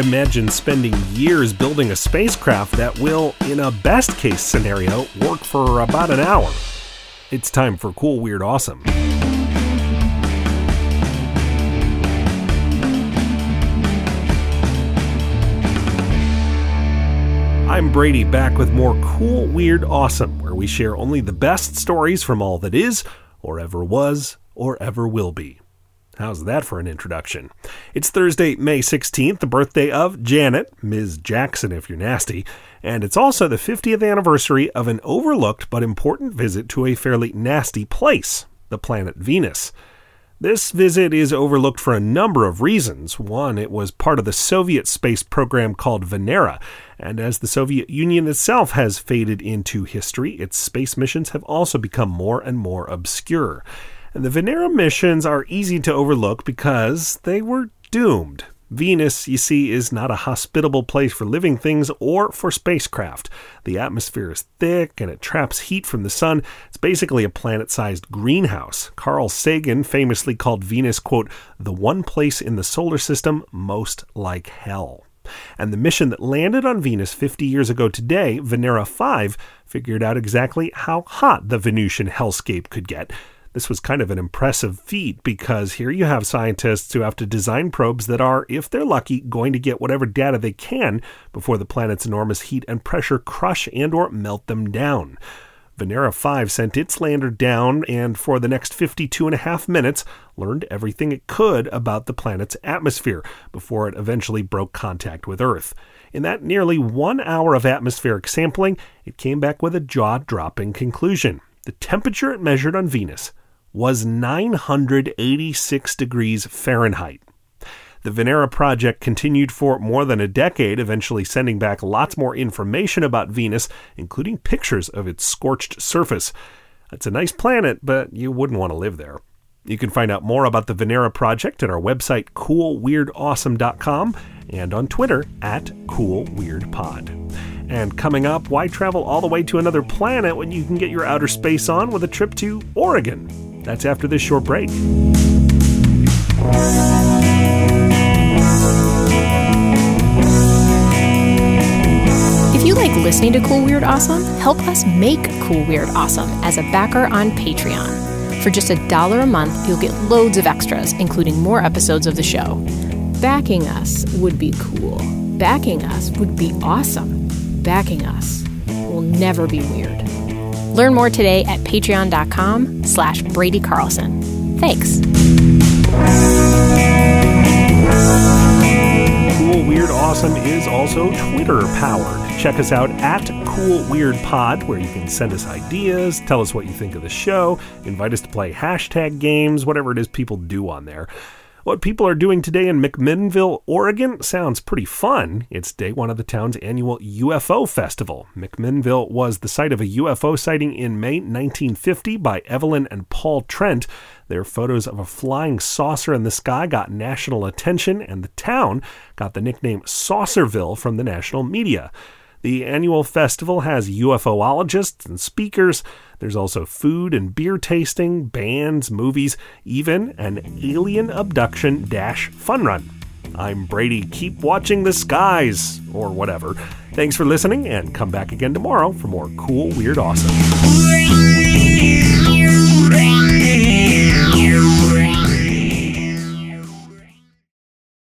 Imagine spending years building a spacecraft that will, in a best case scenario, work for about an hour. It's time for Cool, Weird, Awesome. I'm Brady back with more Cool, Weird, Awesome, where we share only the best stories from all that is, or ever was, or ever will be. How's that for an introduction? It's Thursday, May 16th, the birthday of Janet, Ms. Jackson if you're nasty, and it's also the 50th anniversary of an overlooked but important visit to a fairly nasty place, the planet Venus. This visit is overlooked for a number of reasons. One, it was part of the Soviet space program called Venera, and as the Soviet Union itself has faded into history, its space missions have also become more and more obscure. And the Venera missions are easy to overlook because they were doomed. Venus, you see, is not a hospitable place for living things or for spacecraft. The atmosphere is thick and it traps heat from the sun. It's basically a planet sized greenhouse. Carl Sagan famously called Venus, quote, the one place in the solar system most like hell. And the mission that landed on Venus 50 years ago today, Venera 5, figured out exactly how hot the Venusian hellscape could get. This was kind of an impressive feat because here you have scientists who have to design probes that are, if they're lucky, going to get whatever data they can before the planet's enormous heat and pressure crush and or melt them down. Venera 5 sent its lander down and for the next 52 and a half minutes learned everything it could about the planet's atmosphere before it eventually broke contact with Earth. In that nearly one hour of atmospheric sampling, it came back with a jaw dropping conclusion. The temperature it measured on Venus was 986 degrees Fahrenheit. The Venera project continued for more than a decade, eventually sending back lots more information about Venus, including pictures of its scorched surface. It's a nice planet, but you wouldn't want to live there. You can find out more about the Venera project at our website, coolweirdawesome.com, and on Twitter at coolweirdpod. And coming up, why travel all the way to another planet when you can get your outer space on with a trip to Oregon? That's after this short break. If you like listening to Cool Weird Awesome, help us make Cool Weird Awesome as a backer on Patreon. For just a dollar a month, you'll get loads of extras, including more episodes of the show. Backing us would be cool. Backing us would be awesome. Backing us will never be weird. Learn more today at patreon.com slash Brady Carlson. Thanks. Cool Weird Awesome is also Twitter powered. Check us out at Cool Weird Pod, where you can send us ideas, tell us what you think of the show, invite us to play hashtag games, whatever it is people do on there. What people are doing today in McMinnville, Oregon sounds pretty fun. It's day one of the town's annual UFO festival. McMinnville was the site of a UFO sighting in May 1950 by Evelyn and Paul Trent. Their photos of a flying saucer in the sky got national attention, and the town got the nickname Saucerville from the national media. The annual festival has UFOologists and speakers. There's also food and beer tasting, bands, movies, even an alien abduction dash fun run. I'm Brady. Keep watching the skies, or whatever. Thanks for listening, and come back again tomorrow for more cool, weird, awesome.